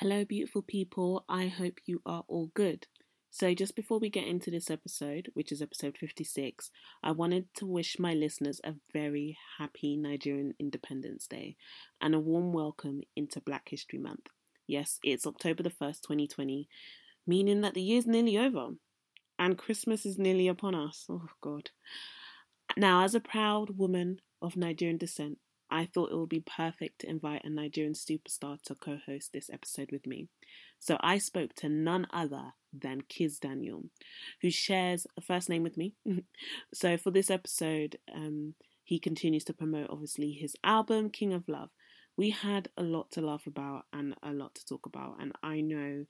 Hello, beautiful people. I hope you are all good. So, just before we get into this episode, which is episode 56, I wanted to wish my listeners a very happy Nigerian Independence Day and a warm welcome into Black History Month. Yes, it's October the 1st, 2020, meaning that the year's nearly over and Christmas is nearly upon us. Oh, God. Now, as a proud woman of Nigerian descent, I thought it would be perfect to invite a Nigerian superstar to co host this episode with me. So I spoke to none other than Kizz Daniel, who shares a first name with me. so for this episode, um, he continues to promote, obviously, his album, King of Love. We had a lot to laugh about and a lot to talk about, and I know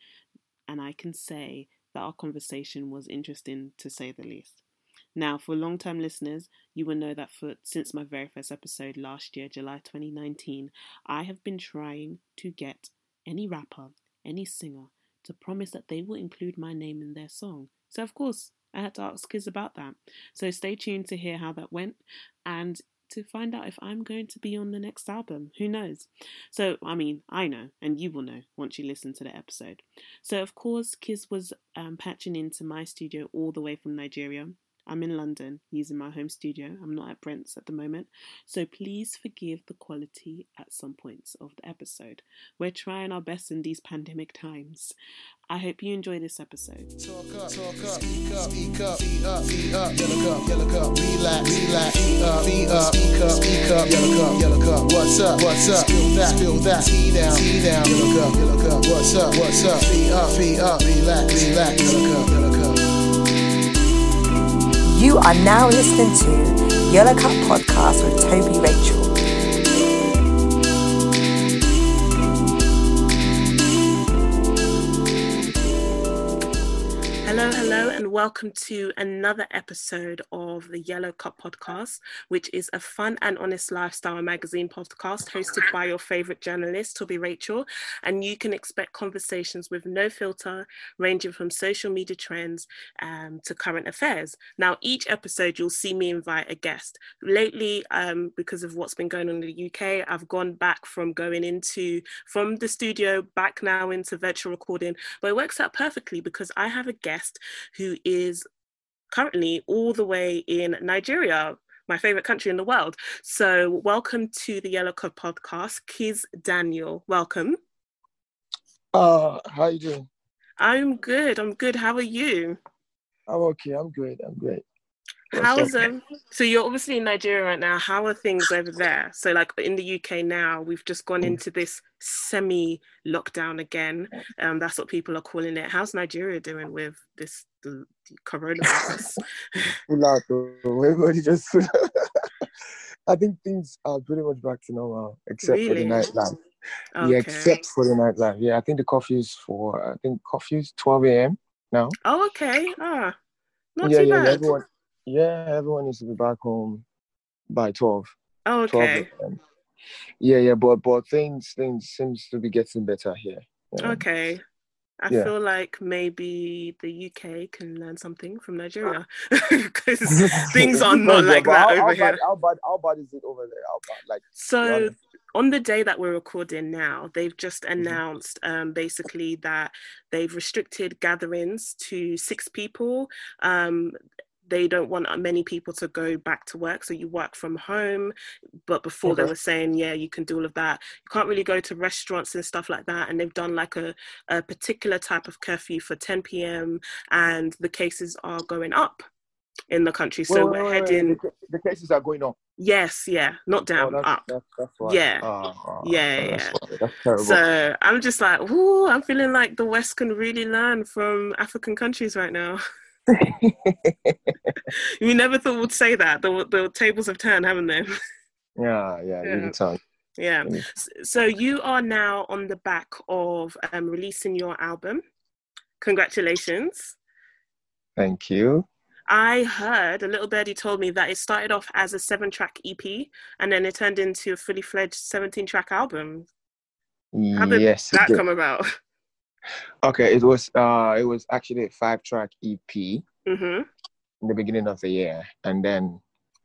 and I can say that our conversation was interesting to say the least. Now, for long-time listeners, you will know that for since my very first episode last year, July 2019, I have been trying to get any rapper, any singer, to promise that they will include my name in their song. So, of course, I had to ask Kizz about that. So, stay tuned to hear how that went and to find out if I'm going to be on the next album. Who knows? So, I mean, I know, and you will know once you listen to the episode. So, of course, Kizz was um, patching into my studio all the way from Nigeria. I'm in London using my home studio. I'm not at Brent's at the moment. So please forgive the quality at some points of the episode. We're trying our best in these pandemic times. I hope you enjoy this episode. Talk up, talk up, speak up, speak up, speak up, speak up, speak up, speak up, speak up, speak up, up, up, up, up, speak up, speak up. You are now listening to Yellow Cup Podcast with Tobi Rachel. Welcome to another episode of the Yellow Cup Podcast, which is a fun and honest lifestyle magazine podcast hosted by your favorite journalist, Tobi Rachel. And you can expect conversations with no filter, ranging from social media trends um, to current affairs. Now, each episode, you'll see me invite a guest. Lately, um, because of what's been going on in the UK, I've gone back from going into from the studio back now into virtual recording, but it works out perfectly because I have a guest who is currently all the way in Nigeria, my favorite country in the world. So, welcome to the Yellow Cup podcast, Kizz Daniel. Welcome. Uh, how you doing? I'm good. I'm good. How are you? I'm okay. I'm great. I'm great. How's um? So you're obviously in Nigeria right now. How are things over there? So like in the UK now, we've just gone mm. into this semi lockdown again. Um, that's what people are calling it. How's Nigeria doing with this the, the coronavirus? Everybody just. I think things are pretty much back to normal, except really? for the nightlife. Okay. Yeah, except for the nightlife. Yeah, I think the coffee is for I think coffee is 12 a.m. now. Oh, okay. Ah, not yeah, too yeah, bad. Everyone, yeah, everyone needs to be back home by 12. Oh, okay. 12 yeah, yeah, but but things things seems to be getting better here. Yeah. Okay. I yeah. feel like maybe the UK can learn something from Nigeria because things are not like that how, over how here. Bad, how bad? How bad is it over there? How bad? Like so. On the day that we're recording now, they've just mm-hmm. announced um, basically that they've restricted gatherings to six people. Um, they don't want uh, many people to go back to work so you work from home. But before okay. they were saying yeah you can do all of that you can't really go to restaurants and stuff like that and they've done like a, a particular type of curfew for 10 p.m and the cases are going up in the country. So wait, we're wait, heading. The, the, cases are going up? Yes yeah not oh, down oh, that's, up. that's, that's yeah. Oh, oh, yeah yeah. so i'm just like ooh i'm feeling like the west can really learn from african countries right now we never thought we'd say that. The, the tables have turned, haven't they? Yeah, yeah, yeah. turn. Yeah. So you are now on the back of um, releasing your album. Congratulations. Thank you. I heard a little birdie told me that it started off as a seven track EP and then it turned into a fully fledged 17 track album. How did yes, that come about? Okay, it was uh it was actually a five track EP mm-hmm. in the beginning of the year, and then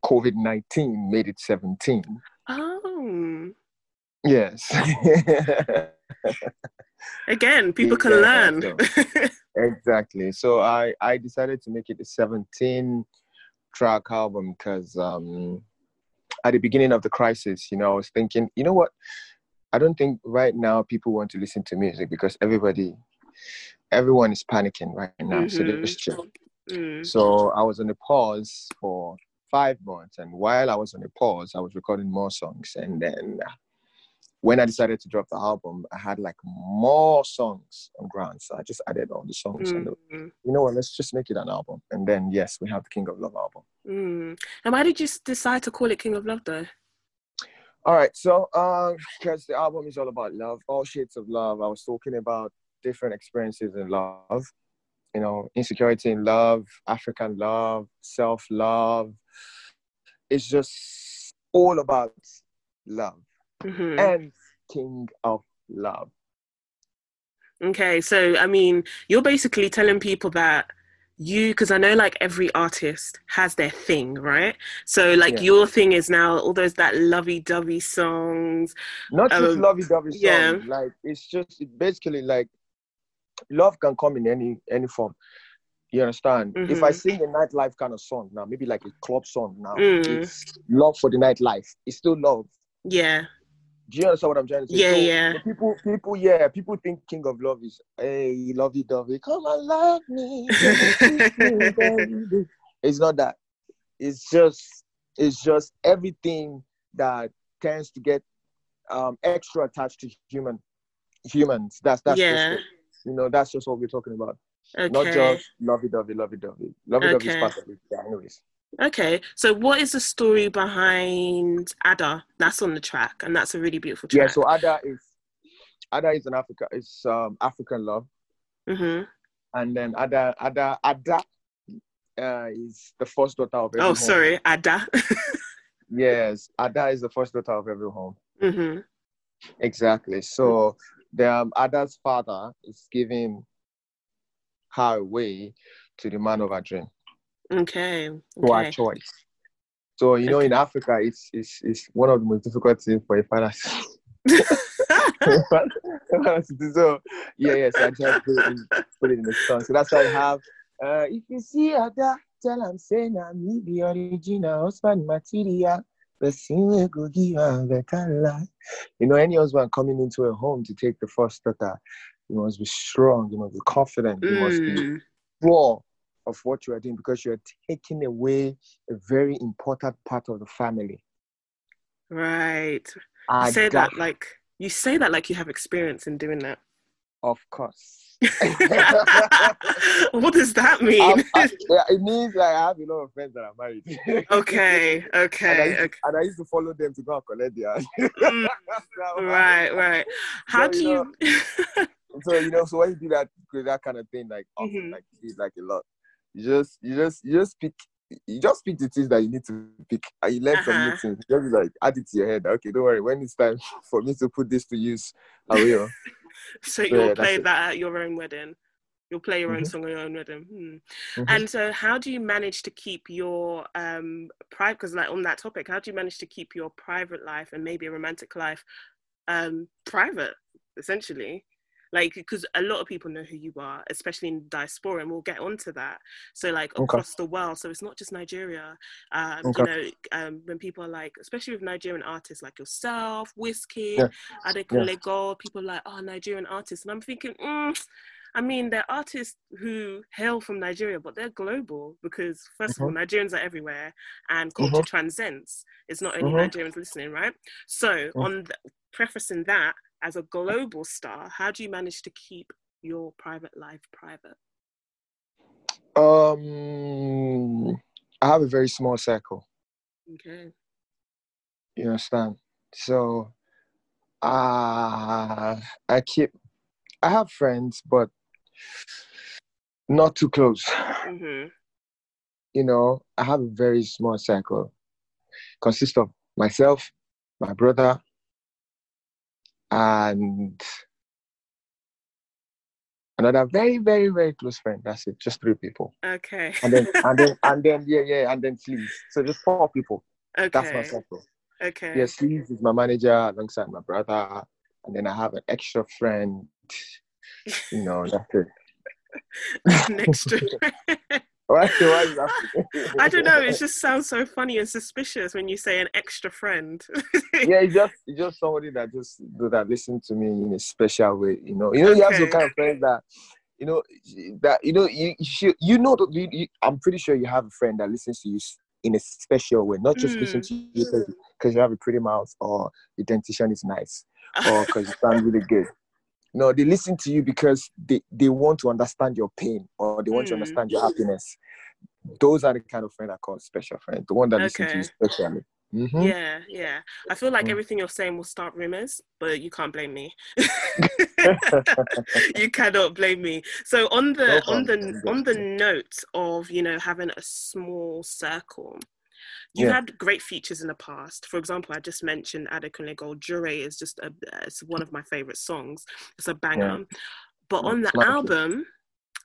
COVID nineteen made it seventeen. Oh. Yes. Again, people can yeah, learn. So, exactly. So I I decided to make it a 17 track album because um, at the beginning of the crisis, you know, I was thinking, you know what? I don't think right now people want to listen to music because everybody, everyone is panicking right now. Mm-hmm. So just. Mm. So I was on a pause for five months, and while I was on a pause, I was recording more songs, and then when I decided to drop the album, I had like more songs on ground. So I just added all the songs. Mm. And you know what? Let's just make it an album. And then, yes, we have the King of Love album. Mm. And why did you decide to call it King of Love, though? All right. So, um, because the album is all about love, all shades of love. I was talking about different experiences in love, you know, insecurity in love, African love, self love. It's just all about love mm-hmm. and King of Love. Okay, so I mean, you're basically telling people that you, because I know like every artist has their thing, right? So like yeah. your thing is now all those that lovey-dovey songs. Not um, just lovey-dovey songs. Yeah. Like it's just basically like love can come in any any form. You understand? Mm-hmm. If I mm-hmm. sing a nightlife kind of song now, maybe like a club song now, mm. it's love for the nightlife. It's still love. Yeah. Do you understand what I'm trying to say? Yeah, so yeah. People, people, yeah, people think King of Love is, hey, lovey dovey, come and love me. it's not that. It's just, it's just everything that tends to get um, extra attached to human humans. That's that's yeah. Just, you know, that's just what we're talking about. Okay. Not just lovey dovey, lovey dovey. Lovey dovey okay. is part of it. Yeah, anyways. Okay, so what is the story behind Ada? That's on the track, and that's a really beautiful track. Yeah, so Ada is Ada is an Africa, it's um, African love. Mm-hmm. And then Ada Ada Ada uh, is the first daughter of every Oh, home. sorry, Ada. yes, Ada is the first daughter of every home. Mm-hmm. Exactly. So the um, Ada's father is giving her away to the man of her dream. Okay. okay. To our choice. So you know, okay. in Africa, it's it's it's one of the most difficult things for a father. so yeah, yes, I just put it, in, put it in the song. So that's why I have. Uh, if you see Ada, tell him say na me the original husband material. You know, any husband coming into a home to take the first daughter, you must be strong, you must be confident, you mm. must be mm. Of what you are doing because you're taking away a very important part of the family. Right. You say that like you say that like you have experience in doing that. Of course. what does that mean? I, yeah, it means like I have a lot of friends that are married. okay, okay, and I, used, okay. And I used to follow them to go and collect their. mm, right, right. How so, do you? know, so you know, so when you do that, that kind of thing, like often, mm-hmm. like like a lot you just you just you just pick you just pick the things that you need to pick and you learn uh-huh. new things. Just like add it to your head. Okay, don't worry. When it's time for me to put this to use, I will. so, so you'll yeah, play that at your own wedding. You'll play your mm-hmm. own song at your own wedding. Hmm. Mm-hmm. And so, how do you manage to keep your um private? Because, like on that topic, how do you manage to keep your private life and maybe a romantic life um private, essentially? Like because a lot of people know who you are especially in diaspora and we'll get onto that so like okay. across the world so it's not just nigeria um, okay. you know um, when people are like especially with nigerian artists like yourself Wizkid yeah. Adekunle yeah. people like oh nigerian artists and i'm thinking mm, I mean, they're artists who hail from Nigeria, but they're global because, 1st of all, mm-hmm. Nigerians are everywhere and culture mm-hmm. transcends. It's not only mm-hmm. Nigerians listening, right? So, mm. on the, prefacing that, as a global star, how do you manage to keep your private life private? Um, I have a very small circle. Okay. You understand? So, uh, I keep. I have friends, but not too close. Mm-hmm. You know, I have a very small circle. Consists of myself, my brother, and another very, very, very close friend. That's it. Just three people. Okay. And then and then and then yeah, yeah, and then Sleeves. So just four people. Okay. That's my circle. Okay. Yeah, Sleeves is my manager alongside my brother. and then I have an extra friend. You know, that's it. an extra. why, why I don't know. It just sounds so funny and suspicious when you say an extra friend. yeah, it's just it's just somebody that just that listen to me in a special way. You know, you know, okay. you have some kind of friends that you know that you know you you, you know you, you, I'm pretty sure you have a friend that listens to you in a special way, not just mm. listen to you because you have a pretty mouth or your dentition is nice or because you sound really good. No, they listen to you because they, they want to understand your pain or they want mm. to understand your happiness. Those are the kind of friend I call special friend, the one that okay. listen to you specially. Mm-hmm. Yeah, yeah. I feel like mm. everything you're saying will start rumors, but you can't blame me. you cannot blame me. So on the no on the on the note of you know having a small circle, You've yeah. had great features in the past. For example, I just mentioned Adekunle Gold. Jore is just a, it's one of my favorite songs. It's a banger. Yeah. But on the album,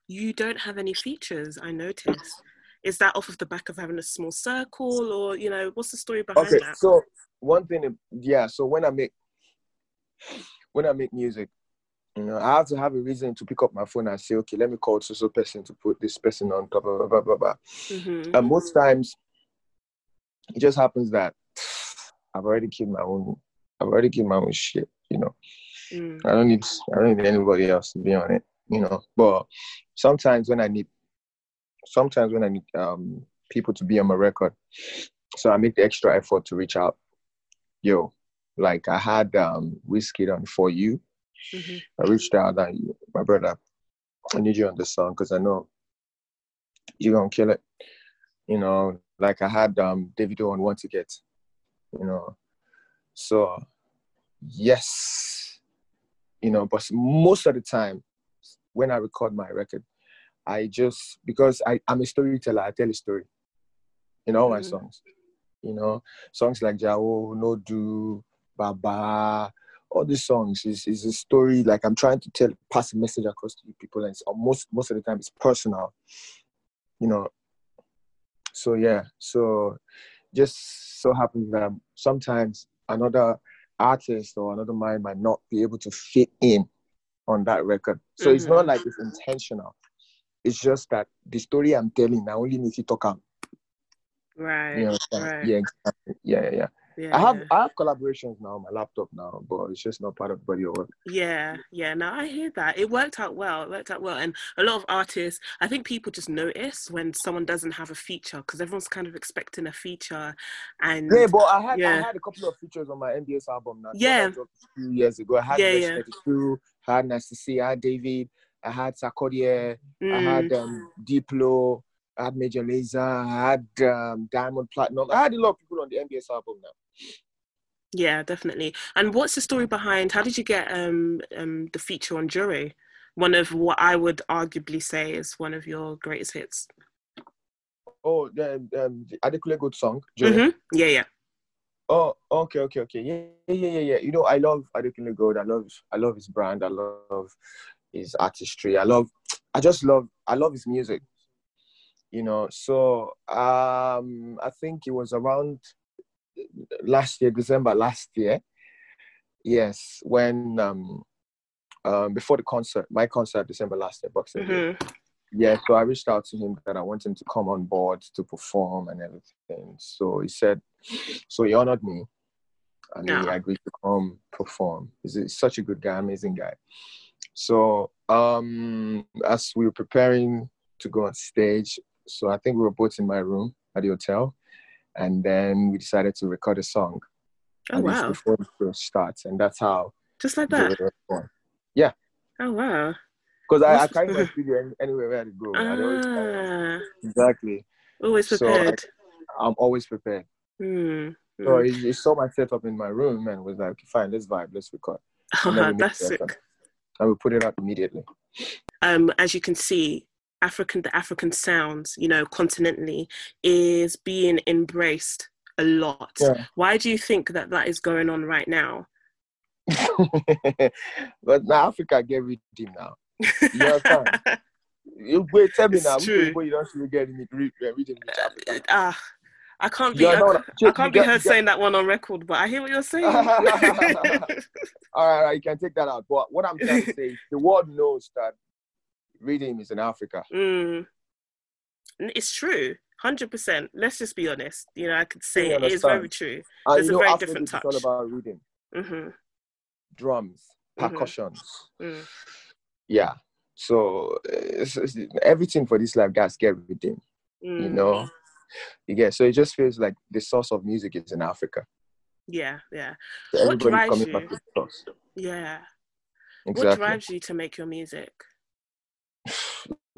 you don't have any features. I noticed. Is that off of the back of having a small circle, or you know, what's the story behind okay, that? so one thing, yeah. So when I make when I make music, you know, I have to have a reason to pick up my phone and say, okay, let me call so person to put this person on top of blah blah blah. blah. Mm-hmm. And most times it just happens that I've already killed my own. I've already killed my own shit. You know, mm. I don't need. I don't need anybody else to be on it. You know, but sometimes when I need, sometimes when I need um, people to be on my record, so I make the extra effort to reach out. Yo, like I had um, Wizkid on for you. Mm-hmm. I reached out and my brother, I need you on this song because I know you're gonna kill it. You know, like I had um Davido on one ticket, you know. So yes, you know, but most of the time when I record my record, I just because I, I'm a storyteller, I tell a story in all my mm-hmm. songs. You know, songs like Jao, No Do, Baba, all these songs is, is a story like I'm trying to tell pass a message across to people and most most of the time it's personal. You know, so yeah, so just so happens that sometimes another artist or another mind might not be able to fit in on that record. So mm-hmm. it's not mm-hmm. like it's intentional. It's just that the story I'm telling, I only need to talk on. Right. You know, right. Yeah, exactly. yeah, yeah, yeah. I have yeah. I have collaborations now on my laptop now, but it's just not part of the body of work. Yeah, yeah. No, I hear that. It worked out well. It worked out well, and a lot of artists. I think people just notice when someone doesn't have a feature because everyone's kind of expecting a feature. And yeah, but I had yeah. I had a couple of features on my NBS album now. Yeah, a few years ago. I had yeah, yeah. 32, I had Nasty C, I had David, I had Sarkodie, mm. I had mm. um, Diplo. I had Major Lazer, I had um, Diamond Platnumz. I had a lot of people on the NBS album now. Yeah, definitely. And what's the story behind? How did you get um, um, the feature on Jore? One of what I would arguably say is one of your greatest hits. Oh, the um, Adekunle Gold song. Mm-hmm. Yeah, yeah. Oh, okay, okay, okay. Yeah, yeah, yeah, yeah. You know, I love Adekunle Gold. I love, I love his brand. I love his artistry. I love, I just love, I love his music. You know, so um, I think it was around last year, December last year. Yes, when um, um before the concert, my concert December last year, Boxing mm-hmm. Yeah, so I reached out to him that I want him to come on board to perform and everything. So he said, so he honored me, and he agreed to come perform. He's, he's such a good guy, amazing guy. So um, as we were preparing to go on stage, so I think we were both in my room at the hotel and then we decided to record a song. Oh wow! Before the show starts, and that's how. Just like that. Yeah. Oh wow! Because I, I carry my studio anywhere where I go. Ah. exactly. Always prepared. So I, am always prepared. Mm. So he, he, saw my setup in my room and was like, "Fine, let's vibe, let's record." Oh, that's sick. And we put it up immediately. Um, as you can see, African, the African sounds, you know, continentally, is being embraced a lot. Yeah. Why do you think that that is going on right now? but now Africa get redeemed now. You understand? you wait, tell me it's now. True. you don't get redeemed. Uh, uh, uh, ah, I can't be. I, not, I, can't be her saying that one on record, but I hear what you're saying. all, right, all right, you can take that out. But what I'm trying to say, the world knows that reading is in Africa. Mm. It's true, hundred percent. Let's just be honest. You know, I could say it is very true. There's a very different touch. It's all about reading. Mm-hmm. Drums, mm-hmm. percussions. Mm-hmm. Yeah. So it's, it's, everything for this life, guys, get reading. Mm. You know, you get. So it just feels like the source of music is in Africa. Yeah, yeah. So what drives you? Yeah. Exactly. What drives you to make your music?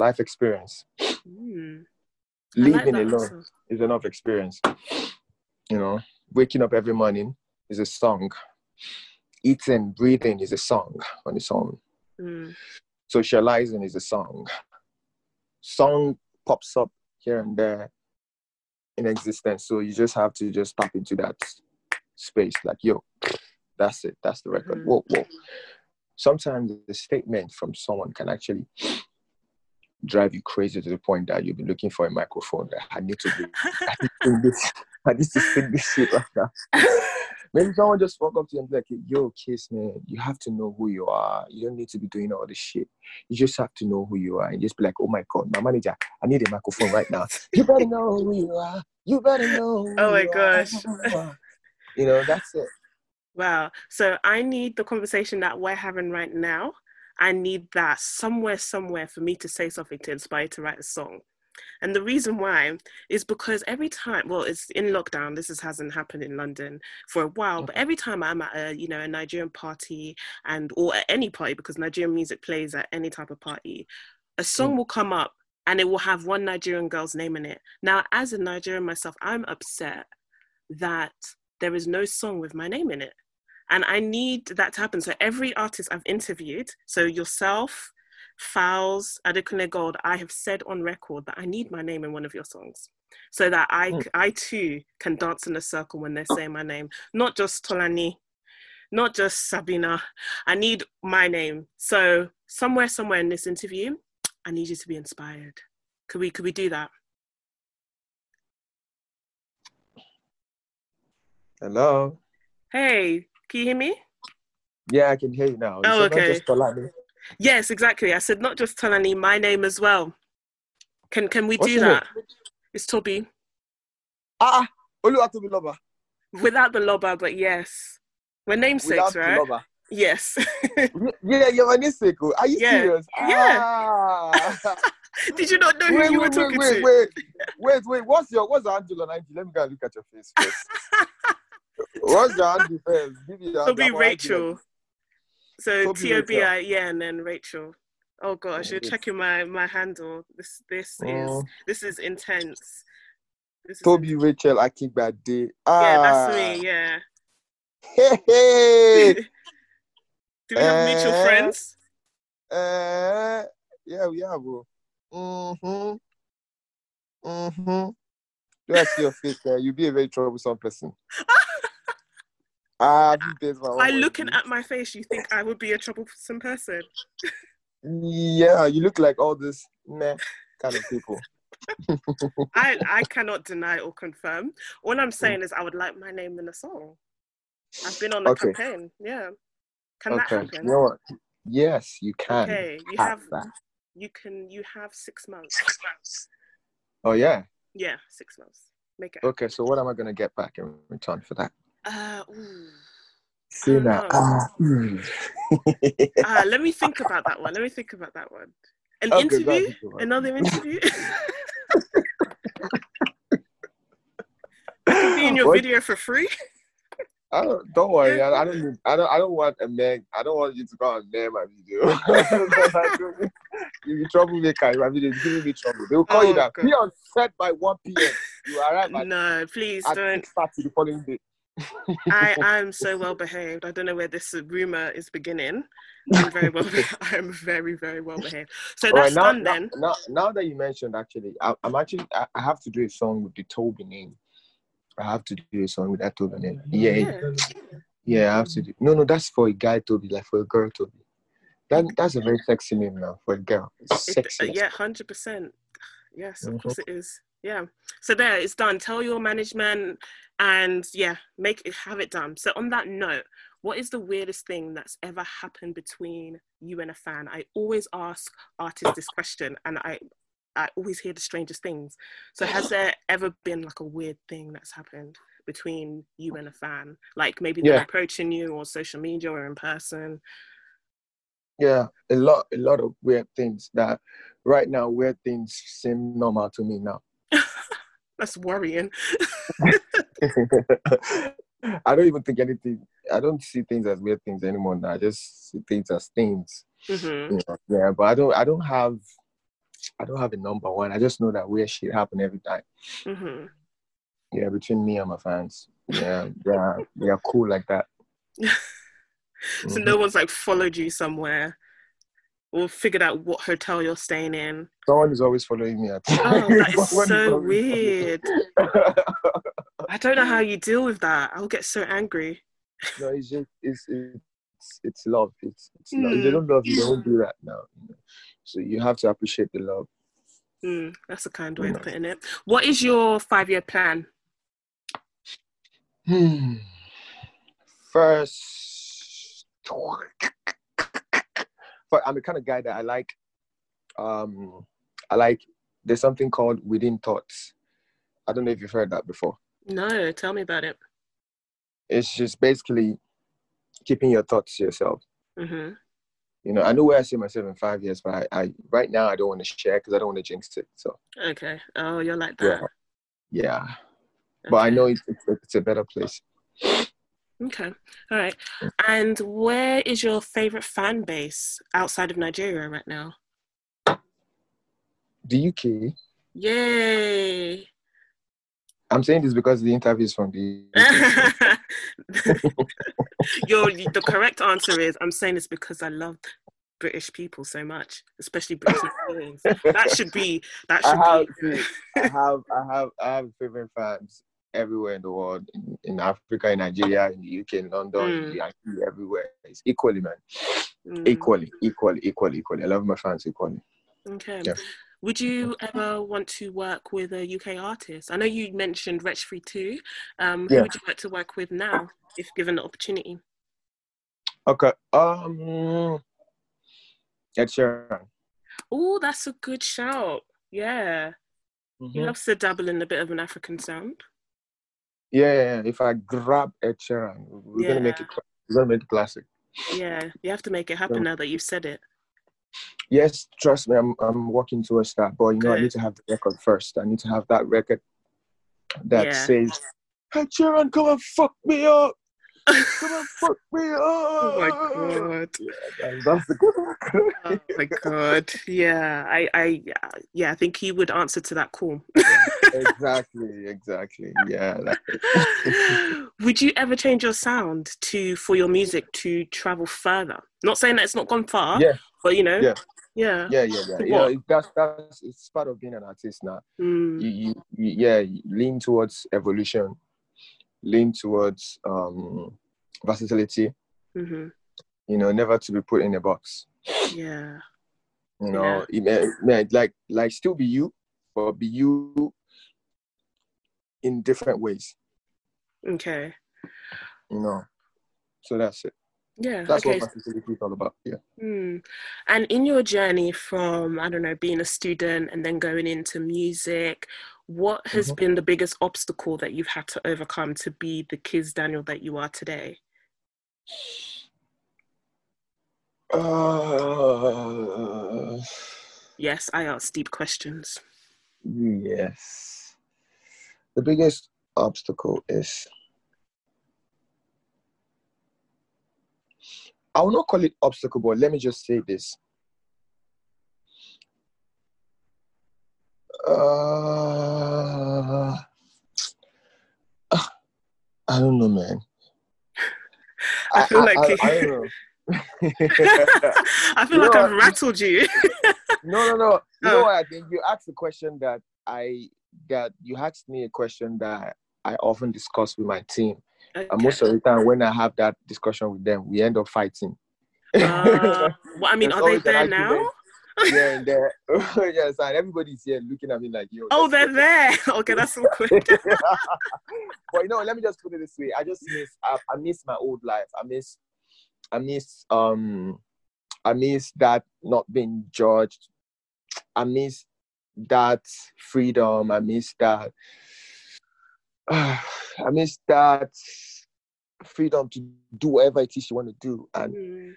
Life experience. Mm. Living like alone also. is enough experience. You know, waking up every morning is a song. Eating, breathing is a song on its own. Mm. Socializing is a song. Song pops up here and there in existence. So you just have to just tap into that space. Like, yo, that's it. That's the record. Mm-hmm. Whoa, whoa. Sometimes the statement from someone can actually drive you crazy to the point that you'll be looking for a microphone. I need to be, I need to, this, I need to sing this shit right now. Maybe someone just walk up to you and be like, yo, Kizz, man, you have to know who you are. You don't need to be doing all this shit. You just have to know who you are and just be like, oh my God, my manager, I need a microphone right now. You better know who you are. You better know. oh my gosh. you know, that's it. Wow. So I need the conversation that we're having right now. I need that somewhere, somewhere for me to say something to inspire to write a song. And the reason why is because every time, well, it's in lockdown. This is, hasn't happened in London for a while, but every time I'm at a, you know, a Nigerian party and or at any party, because Nigerian music plays at any type of party, a song mm. will come up and it will have one Nigerian girl's name in it. Now, as a Nigerian myself, I'm upset that there is no song with my name in it. And I need that to happen. So every artist I've interviewed, so yourself, Fowls, Adekunle Gold, I have said on record that I need my name in one of your songs so that I, mm. I too can dance in a circle when they're saying my name, not just Tolani, not just Sabina. I need my name. So somewhere, somewhere in this interview, I need you to be inspired. Could we, could we do that? Hello. Hey, can you hear me? Yeah, I can hear you now. You oh, okay. Yes, exactly. I said not just Tolani, my name as well. Can can we What's do that? Name? It's Tobi. Ah, Oluwatobi Loba. Without the Loba, but yes. We're namesakes, right? Yes. yeah, you're my namesake. Oh. Are you yeah. serious? Yeah. Ah. Did you not know wait, who you wait, were talking wait, to? Wait, wait, wait. What's your what's on IG? Let me go and look at your face first. what's your first? Give me It'll be Rachel. So T O B I, yeah, and then Rachel. Oh gosh, you're checking my my handle. This this is oh. this is intense. This is Toby intense. Rachel Akingbade. Ah. Yeah, that's me. Ah. Yeah. Hey, hey. Do we have uh, mutual eh. friends? Uh, yeah, we have. Mm-hmm. Mm-hmm. Do I see your face there? You'll be a very troublesome person. Ah, By looking at my face, you think I would be a troublesome person. yeah, you look like all this meh kind of people. I I cannot deny or confirm. All I'm saying is I would like my name in a song. I've been on the okay. campaign. Yeah. Can okay. that happen? You know what? Yes, you can. Okay, you have, have that. You can. You have six months. Six months. Oh yeah. Yeah, six months. Make it. Okay, so what am I gonna get back in return for that? Uh, ooh. See? Ah, mm. uh, let me think about that one. Let me think about that one. An okay, interview? Another interview? Be in your what? video for free. I don't, don't worry. I, I, don't. I don't. I don't want a man. I don't want you to go and name my video. you be troublemaker. My video is giving me trouble. They will call oh, you that. God. Be on set by one p.m. You arrive. At, no, please don't. Start the following day. I am so well behaved. I don't know where this rumor is beginning. I'm very well. I'm very very well behaved. So that's right, now, done now, then. Now, now that you mentioned, actually, I, am actually I, I, have to do a song with the Tobi name. I have to do a song with that Tobi name. Yeah, yeah. yeah I have to do. No, no, that's for a guy Tobi, like for a girl Tobi. That that's a very sexy name now for a girl. It's sexy. It, uh, yeah, hundred percent. Yes, of course it is. Yeah. So there, it's done. Tell your management, and yeah, make it have it done. So on that note, what is the weirdest thing that's ever happened between you and a fan? I always ask artists this question, and I I always hear the strangest things. So has there ever been like a weird thing that's happened between you and a fan? Like maybe they're approaching you or social media or in person? Yeah, a lot a lot of weird things that right now weird things seem normal to me now. that's worrying. I don't even think anything I don't see things as weird things anymore now. I just see things as things. Mm-hmm. You know? Yeah, but I don't I don't have I don't have a number one. I just know that weird shit happen every time. Mm-hmm. Yeah, between me and my fans. Yeah, yeah, they are cool like that. so mm-hmm. no one's like followed you somewhere or figured out what hotel you're staying in. Someone is always following me. At oh, that is so weird. I don't know how you deal with that. I'll get so angry. No, it's just it's it's, it's love. It's, it's mm. love. If they don't love you, they won't do that now. So you have to appreciate the love. Mm, that's a kind way of putting it. What is your five year plan? Hmm. First, but I'm the kind of guy that I like. Um, I like. There's something called within thoughts. I don't know if you've heard that before. No, tell me about it. It's just basically keeping your thoughts to yourself. Mm-hmm you know, I know where I see myself in five years, but I, I right now I don't want to share because I don't want to jinx it. So okay, oh, you're like that. Yeah, yeah. Okay. but I know it's, it's, it's a better place. Okay, all right. And where is your favorite fan base outside of Nigeria right now? The UK. Yay! I'm saying this because the interview is from the. Your the correct answer is I'm saying this because I love British people so much, especially British Nigerians. that should be that should I have, be. I have I have I have favorite fans everywhere in the world, in, in Africa, in Nigeria, in the UK, in London, mm. in everywhere. It's equally, man. Mm. Equally, equally, equally, equally. I love my fans equally. Okay. Yeah. Would you ever want to work with a UK artist? I know you mentioned Wretch 32. Um, who yeah. would you like to work with now, if given the opportunity? Okay. Um, Ed Sheeran. Oh, that's a good shout. Yeah. Mm-hmm. He loves to dabble in a bit of an African sound. Yeah. If I grab Ed Sheeran, we're yeah. gonna make it. We're gonna make it classic. Yeah, you have to make it happen so, now that you've said it. Yes, trust me, I'm I'm working towards that. But you know, Good. I need to have the record first. I need to have that record that yeah. says, "Hey, Sheeran, come and fuck me up." Come on, fuck me up. Oh my god. Yeah, that's the good one. oh my god. Yeah, I, I, yeah, I think he would answer to that call. exactly, exactly. Yeah. would you ever change your sound to for your music to travel further? Not saying that it's not gone far. Yeah. But you know. Yeah. Yeah. Yeah, yeah, yeah. You know, that's that's it's part of being an artist now. Mm. You, you, you, yeah, you lean towards evolution lean towards um, versatility. Mm-hmm. You know, never to be put in a box. Yeah. You know, yeah. it may, like like still be you, but be you in different ways. Okay. You know, so that's it. Yeah, that's okay. what versatility is all about. Yeah. Mm. And in your journey from I don't know being a student and then going into music, what has mm-hmm. been the biggest obstacle that you've had to overcome to be the Kizz Daniel that you are today? Uh, yes, I ask deep questions. Yes. The biggest obstacle is I will not call it obstacle, but let me just say this. Uh, I don't know, man. I feel I, like I, I. I feel you like I've rattled you. no, no, no. You oh. know what I think? You asked a question that I that you asked me a question that I often discuss with my team. Okay. And most of the time, when I have that discussion with them, we end up fighting. Uh, well, I mean, are they there now? yeah, and there. yes, and everybody's here looking at me like, yo. Oh, they're there. Okay, that's awkward. but you know, let me just put it this way. I just miss. I, I miss my old life. I miss. I miss. Um. I miss that not being judged. I miss that freedom. I miss that. Uh, I miss that freedom to do whatever it is you want to do, and mm.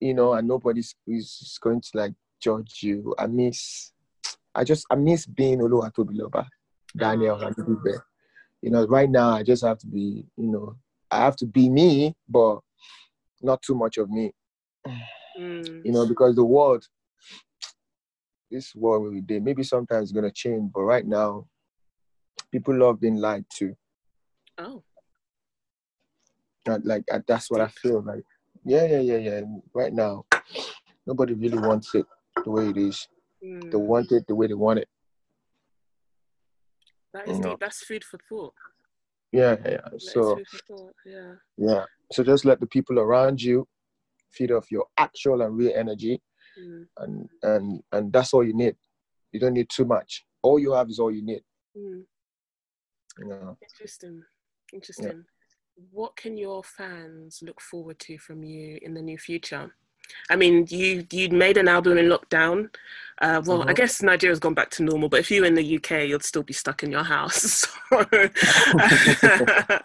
you know, and nobody's is going to like judge you. I miss. I just I miss being Oluwatobiloba, Daniel, and Bibe. You know, right now I just have to be. You know, I have to be me, but not too much of me. Mm. You know, because the world this world we did, maybe sometimes it's gonna change, but right now, people love being lied to. Oh. like that's what I feel like. Yeah, yeah, yeah, yeah. Right now, nobody really wants it the way it is. Mm. They want it the way they want it. That is deep. That's food for thought. Yeah, yeah. That so, yeah. Yeah. So just let the people around you feed off your actual and real energy mm. and and and that's all you need. You don't need too much. All you have is all you need. Mm. Yeah. Interesting. Interesting. Yeah. What can your fans look forward to from you in the near future? I mean, you you made an album in lockdown. Uh, well, mm-hmm. I guess Nigeria's gone back to normal, but if you're in the UK, you'd still be stuck in your house. So,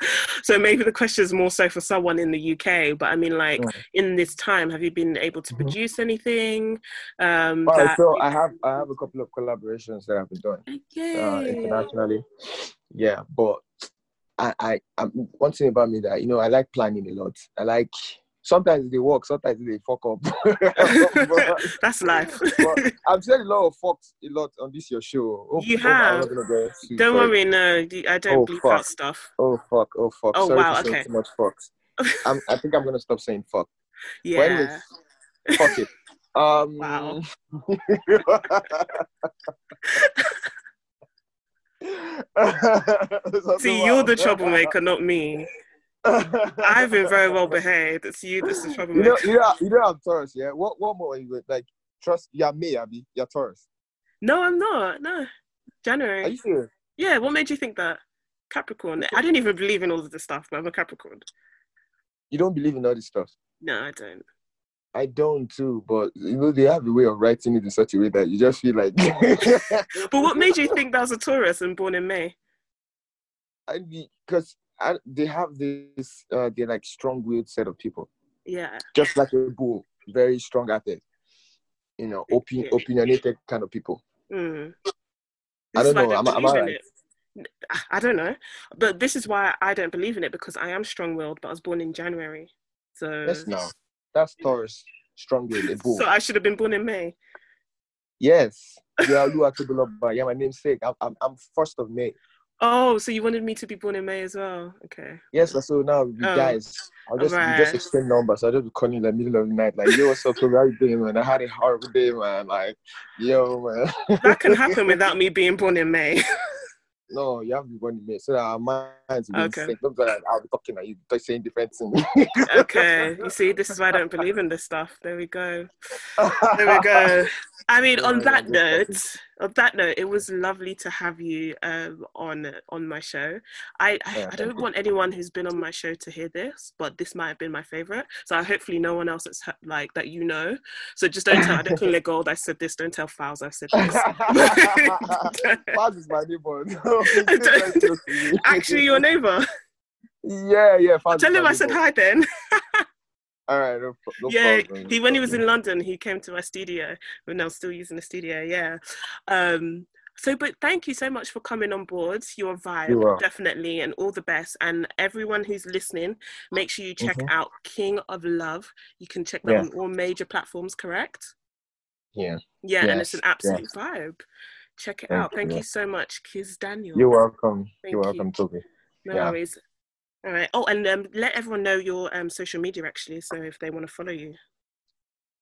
so maybe the question is more so for someone in the UK. But I mean, like in this time, have you been able to mm-hmm. produce anything? Um, well, that... so I have I have a couple of collaborations that I've been doing uh, internationally. Yeah, but I, I I'm, one thing about me that you know I like planning a lot. I like sometimes they work, sometimes they fuck up. but, That's life. I've said a lot of fucks a lot on this your show. Oh, you have. don't worry, no, I don't oh, bleep fuck. stuff. Oh fuck! Oh fuck! Oh Sorry wow! okay. Too much fucks. I'm, I think I'm gonna stop saying fuck. Yeah. Anyways, fuck it. Um, wow. See, you're the troublemaker, not me. I've been very well behaved. It's you This is trouble. You know, you know, you know, I'm Taurus. Yeah. What, what more are you with? Like, trust. Yeah, me, Abby. You're Taurus. No, I'm not. No, January. Are you serious? Yeah. What made you think that? Capricorn. I don't even believe in all of this stuff, but I'm a Capricorn. You don't believe in all this stuff? No, I don't. I don't too, but you know they have a way of writing it in such a way that you just feel like. but what made you think that was a Taurus and born in May? I mean because they have this uh, they're like strong-willed set of people. Yeah. Just like a bull, very strong at it. You know, open, opinionated kind of people. Mm. I don't know. I am I right? I don't know, but this is why I don't believe in it because I am strong-willed, but I was born in January. So that's no, that's Taurus, strong-willed, a bull. so I should have been born in May. Yes, yeah, yeah, my namesake. I'm, I'm, I'm first of May. Oh, so you wanted me to be born in May as well? Okay. Yes, so now you oh. guys, I'll just right. just extend numbers. I'll just be calling in the middle of the night, like, yo, what's up, how you doing, man? I had a horrible day, man. Like, yo, man. that can happen without me being born in May. no, you have to be born in May, so that our minds will okay. sync. Like, ah, I'll be talking at you, saying different things. okay, you see, this is why I don't believe in this stuff. There we go. There we go. I mean, on that note, on that note, it was lovely to have you um, on on my show. I I, I don't want anyone who's been on my show to hear this, but this might have been my favorite. So hopefully, no one else that's like that you know. So just don't tell Adekunle Gold I said this. Don't tell Fowles I said this. Fowles is my neighbor. Actually, your neighbor. Yeah, yeah. Tell him I said hi then. All right. No, no yeah, problem. he when he was in London, he came to my studio when I was still using the studio. Yeah. Um, so, but thank you so much for coming on board. You're a vibe, you definitely, and all the best. And everyone who's listening, make sure you check mm-hmm. out King of Love. You can check that yeah. on all major platforms, correct? Yeah. Yeah, yes. and it's an absolute yes. vibe. Check it thank out. Thank you, you so much, Kizz Daniel. You're welcome. Thank You're welcome, Tobi. No yeah. worries. All right. Oh, and um, let everyone know your um, social media actually, so if they want to follow you.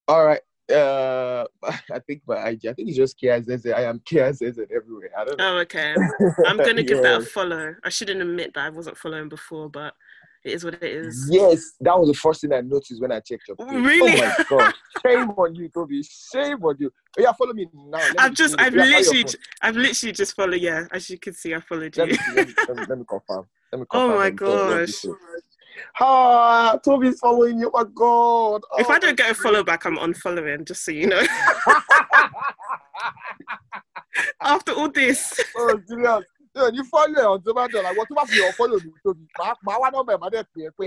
All right. Uh, I think my IG. I think it's just KIZZ. I am KIZZ everywhere. I don't know. Oh, okay. I'm gonna give that a follow. I shouldn't admit that I wasn't following before, but It is what it is. Yes, that was the first thing I noticed when I checked your page. Really? Oh my god! Shame on you, Tobi. Shame on you. Oh, yeah, follow me now. Let I've me just, I've Yeah, how your literally, I've literally just followed. Yeah, as you can see, I followed you. let, me, let, me, let me confirm. Let me Oh my me- me- me gosh. Ah, Tobi's following you. Oh my god. if Oh I don't get a follow back, I'm unfollowing. Just so you know. After all this, oh, serious. Yeah, you follow ẹ on tomato like what fi hàn follow mi tóbi màá màá wá nọ́mbà ẹ̀ máa dẹ̀ pè é pé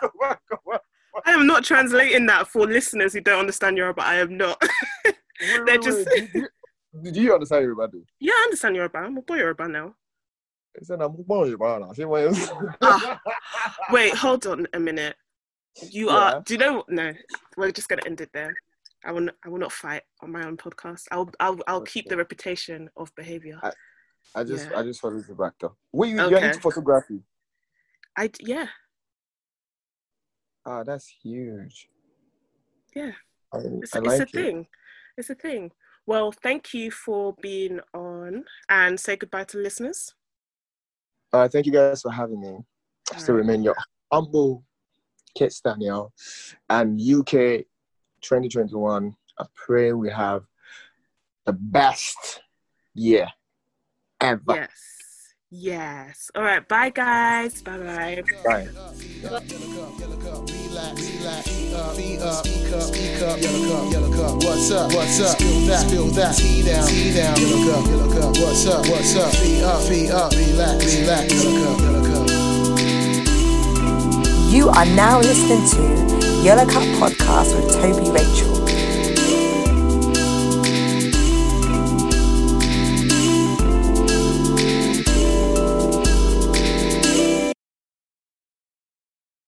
come on, come on. I am not translating that for listeners who don't understand Yoruba. I am not. They're just-. Do, do, do you understand Yoruba though? yeah, I understand Yoruba. I'm a boy Yoruba now. I'm born Yoruba. See what else? Wait, hold on a minute. You Yeah. are. Do you know? No, we're just gonna end it there. I will. Not, I will not fight on my own podcast. I'll. I'll. I'll keep the reputation of behavior. I- I just Yeah. I just followed you back though. Wait, you, you're Okay. into photography? I. Yeah. Ah, that's huge. Yeah. I, It's, I it's a it. thing. It's a thing. Well, thank you for being on, and say goodbye to listeners. Uh, thank you guys for having me. I still Alright. remain your humble Kizz Daniel and UK 2021. I pray we have the best year ever. Yes. Yes. All right. Bye, guys. Bye. Bye, bye. Bye. What's up? What's up? Spill that, spill that. Tea down, tea down. Yellow cup, yellow cup. What's up? What's up? Feet up, feet up. Relax, relax. Yellow cup, yellow cup. You are now listening to Yellow Cup Podcast with Tobi Rachel.